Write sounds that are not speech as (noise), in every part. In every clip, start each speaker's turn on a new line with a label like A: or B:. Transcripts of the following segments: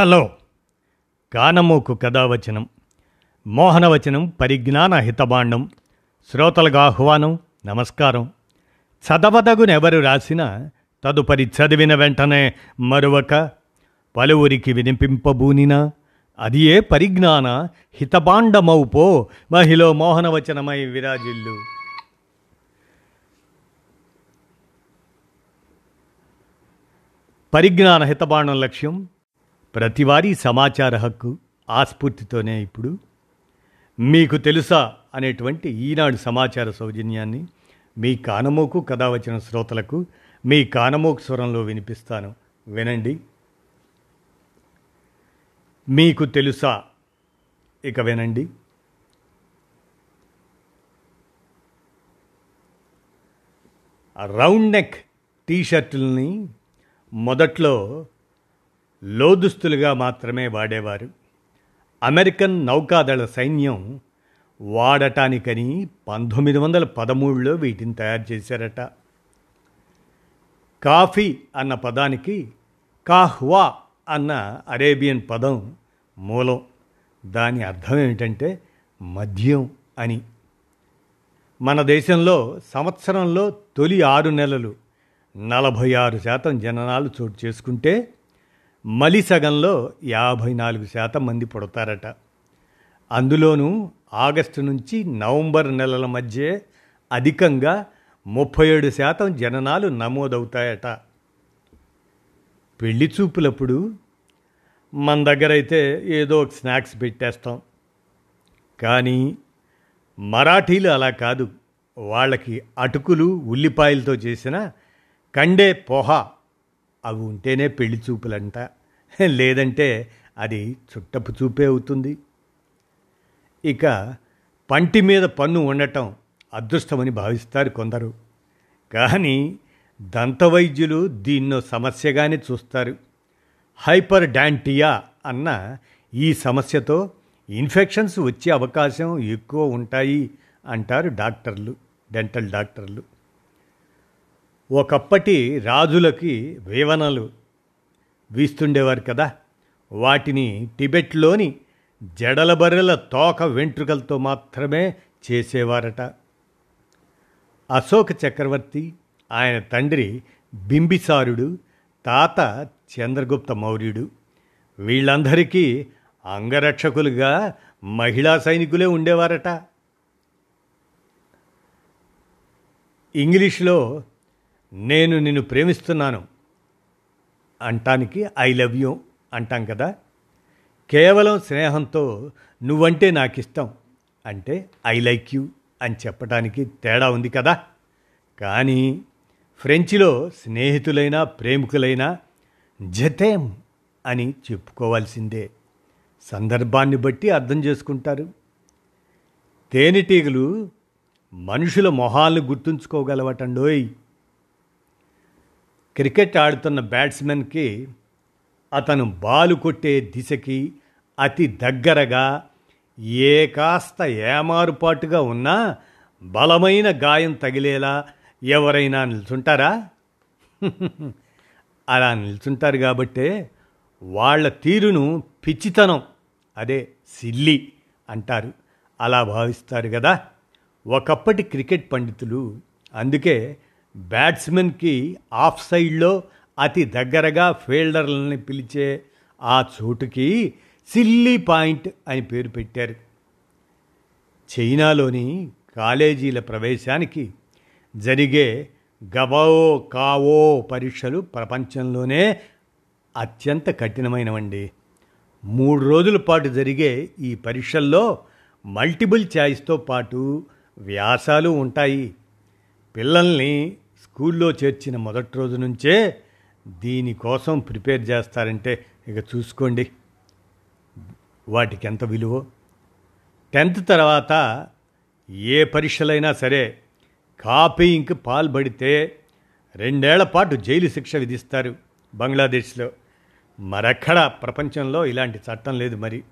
A: Hello కానమోకు కథావచనం మోహనవచనం పరిజ్ఞాన హితబాండం శ్రోతలకు ఆహ్వానం నమస్కారం. చదవదగునెవరు రాసిన తదుపరి చదివిన వెంటనే మరొక పలువురికి వినిపింపబూనినా అది ఏ పరిజ్ఞాన హితబాండమౌపో మహిళ మోహనవచనమై విరాజిల్లు. పరిజ్ఞాన హితబాండం లక్ష్యం ప్రతివారీ సమాచార హక్కు ఆస్ఫూర్తితోనే ఇప్పుడు. మీకు తెలుసా అనేటువంటి ఈనాడు సమాచార సౌజన్యాన్ని మీ కానమోకు కథ వచ్చిన శ్రోతలకు మీ కానమోకు స్వరంలో వినిపిస్తాను. వినండి. మీకు తెలుసా? ఇక వినండి. రౌండ్ నెక్ టీషర్టుల్ని మొదట్లో లోదుస్తులుగా మాత్రమే వాడేవారు. అమెరికన్ నౌకాదళ సైన్యం వాడటానికని పంతొమ్మిది వందల పదమూడులో వీటిని తయారు చేశారట. కాఫీ అన్న పదానికి కాహ్వా అన్న అరేబియన్ పదం మూలం. దాని అర్థం ఏమిటంటే మద్యం అని. మన దేశంలో సంవత్సరంలో తొలి ఆరు నెలలు నలభై ఆరు శాతం జననాలు చోటు చేసుకుంటే మలి సగంలో యాభై నాలుగు శాతం మంది పుడతారట. అందులోనూ ఆగస్టు నుంచి నవంబర్ నెలల మధ్య అధికంగా ముప్పై ఏడు శాతం జననాలు నమోదవుతాయట. పెళ్ళి చూపులప్పుడు మన దగ్గర అయితే ఏదో ఒక స్నాక్స్ పెట్టేస్తాం. కానీ మరాఠీలు అలా కాదు. వాళ్ళకి అటుకులు ఉల్లిపాయలతో చేసిన కండే పోహా అవి ఉంటేనే పెళ్ళి చూపులంట. లేదంటే అది చుట్టపు చూపే అవుతుంది. ఇక పంటి మీద పన్ను ఉండటం అదృష్టమని భావిస్తారు కొందరు. కానీ దంతవైద్యులు దీన్నో సమస్యగానే చూస్తారు. హైపర్ డాంటియా అన్న ఈ సమస్యతో ఇన్ఫెక్షన్స్ వచ్చే అవకాశం ఎక్కువ ఉంటాయి అంటారు డాక్టర్లు డెంటల్ డాక్టర్లు. ఒకప్పటి రాజులకి వేవనలు వీస్తుండేవారు కదా. వాటిని టిబెట్లోని జడలబర్రెల తోక వెంట్రుకలతో మాత్రమే చేసేవారట. అశోక చక్రవర్తి ఆయన తండ్రి బింబిసారుడు తాత చంద్రగుప్త మౌర్యుడు. వీళ్ళందరికీ అంగరక్షకులుగా మహిళా సైనికులే ఉండేవారట. ఇంగ్లీష్లో నేను నిన్ను ప్రేమిస్తున్నాను. అంటానికి ఐ లవ్ యూ అంటాం కదా. కేవలం స్నేహంతో నువ్వంటే నాకు ఇష్టం అంటే ఐ లైక్ యూ అని చెప్పడానికి తేడా ఉంది కదా. కానీ ఫ్రెంచ్లో స్నేహితులైనా ప్రేమికులైనా జతేం అని చెప్పుకోవాల్సిందే. సందర్భాన్ని బట్టి అర్థం చేసుకుంటారు. తేనెటీగలు మనుషుల మొహాలను గుర్తుంచుకోగలవటండోయ్. క్రికెట్ ఆడుతున్న బ్యాట్స్మెన్కి అతను బాలు కొట్టే దిశకి అతి దగ్గరగా ఏ కాస్త ఏమారుపాటుగా ఉన్నా బలమైన గాయం తగిలేలా ఎవరైనా నిల్చుంటారా? (laughs) అలా నిల్చుంటారు కాబట్టే వాళ్ళ తీరును పిచ్చితనం అదే సిల్లి అంటారు. అలా భావిస్తారు కదా. ఒకప్పటి క్రికెట్ పండితులు అందుకే బ్యాట్స్మెన్కి ఆఫ్ సైడ్లో అతి దగ్గరగా ఫీల్డర్లని పిలిచే ఆ చోటుకి సిల్లీ పాయింట్ అని పేరు పెట్టారు. చైనాలోని కాలేజీల ప్రవేశానికి జరిగే గవో కావో పరీక్షలు ప్రపంచంలోనే అత్యంత కఠినమైనవండి. మూడు రోజుల పాటు జరిగే ఈ పరీక్షల్లో మల్టిపుల్ ఛాయిస్తో పాటు వ్యాసాలు ఉంటాయి. పిల్లల్ని స్కూల్లో చేర్చిన మొదటి రోజు నుంచే దీనికోసం ప్రిపేర్ చేస్తారంటే ఇక చూసుకోండి. వాటికి ఎంత విలువ? టెన్త్ తర్వాత ఏ పరీక్షలైనా సరే కాపీయింగ్కి పాల్పడితే రెండేళ్ళ పాటు జైలు శిక్ష విధిస్తారు బంగ్లాదేశ్లో. మరెక్కడా ప్రపంచంలో ఇలాంటి చట్టం లేదు మరి.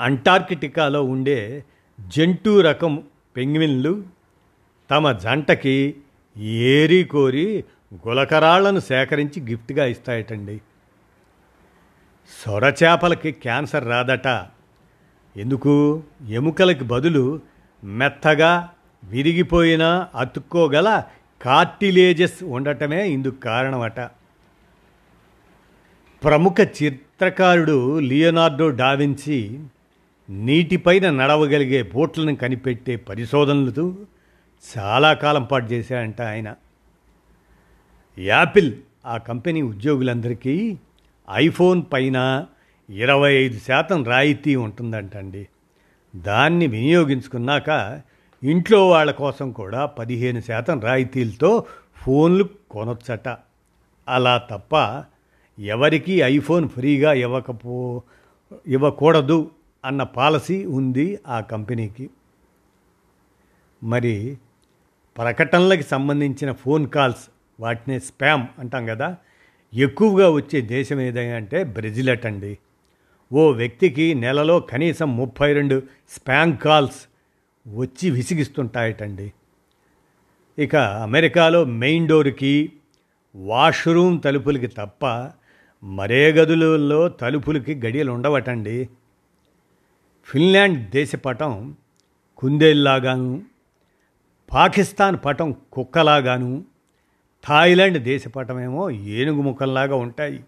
A: అంటార్కిటికాలో ఉండే జంటు రకం పెంగ్విన్లు తమ జంటకి ఏరి కోరి గులకరాళ్ళను సేకరించి గిఫ్ట్గా ఇస్తాయటండి. సొరచేపలకి క్యాన్సర్ రాదట. ఎందుకు? ఎముకలకి బదులు మెత్తగా విరిగిపోయిన అతుక్కోగల కార్టిలేజెస్ ఉండటమే ఇందుకు కారణమట. ప్రముఖ చిత్రకారుడు లియోనార్డో డావించి నీటిపైన నడవగలిగే బోట్లను కనిపెట్టే పరిశోధనలతో చాలా కాలం పాటు చేశాడంట ఆయన. యాపిల్ ఆ కంపెనీ ఉద్యోగులందరికీ ఐఫోన్ పైన ఇరవై ఐదు శాతం రాయితీ ఉంటుందంటండి. దాన్ని వినియోగించుకున్నాక ఇంట్లో వాళ్ళ కోసం కూడా పదిహేను శాతం రాయితీలతో ఫోన్లు కొనొచ్చట. అలా తప్ప ఎవరికి ఐఫోన్ ఫ్రీగా ఇవ్వకపో ఇవ్వకూడదు అన్న పాలసీ ఉంది ఆ కంపెనీకి. మరి ప్రకటనలకు సంబంధించిన ఫోన్ కాల్స్ వాటిని స్పామ్ అంటాం కదా. ఎక్కువగా వచ్చే దేశం ఏదైనా అంటే బ్రెజిల్ అటండి. ఓ వ్యక్తికి నెలలో కనీసం ముప్పై రెండు స్పామ్ కాల్స్ వచ్చి విసిగిస్తుంటాయటండి. ఇక అమెరికాలో మెయిన్ డోర్కి వాష్రూమ్ తలుపులకి తప్ప మరే గదులలో తలుపులకి గడియలు ఉండవటండి. ఫిన్లాండ్ దేశపటం కుందేల్లాగాను పాకిస్తాన్ పటం కుక్కలాగాను థాయిలాండ్ దేశ పటమేమో ఏనుగు ముఖంలాగా ఉంటాయి.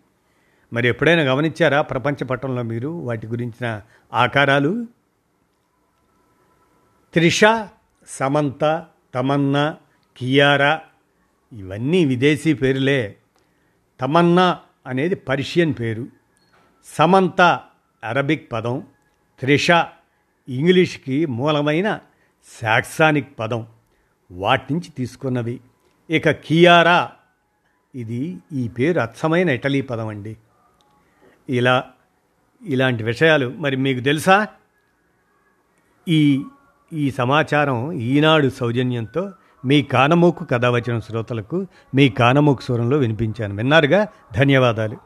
A: మరి ఎప్పుడైనా గమనించారా ప్రపంచ పటంలో మీరు వాటి గురించిన ఆకారాలు? త్రిష సమంత తమన్నా కియారా ఇవన్నీ విదేశీ పేరులే. తమన్నా అనేది పర్షియన్ పేరు. సమంత అరబిక్ పదం త్రిష ఇంగ్లీష్కి మూలమైన సాక్సానిక్ పదం. వాటి నుంచి తీసుకున్నవి. ఇక కియారా. ఇది ఈ పేరు అచ్చమైన ఇటలీ పదం అండి. ఇలా ఇలాంటి విషయాలు మరి మీకు తెలుసా? ఈ ఈ సమాచారం ఈనాడు సౌజన్యంతో మీ కానమూకు కథ వచ్చిన శ్రోతలకు మీ కానమూకు స్వరంలో వినిపించాను. విన్నారుగా? ధన్యవాదాలు.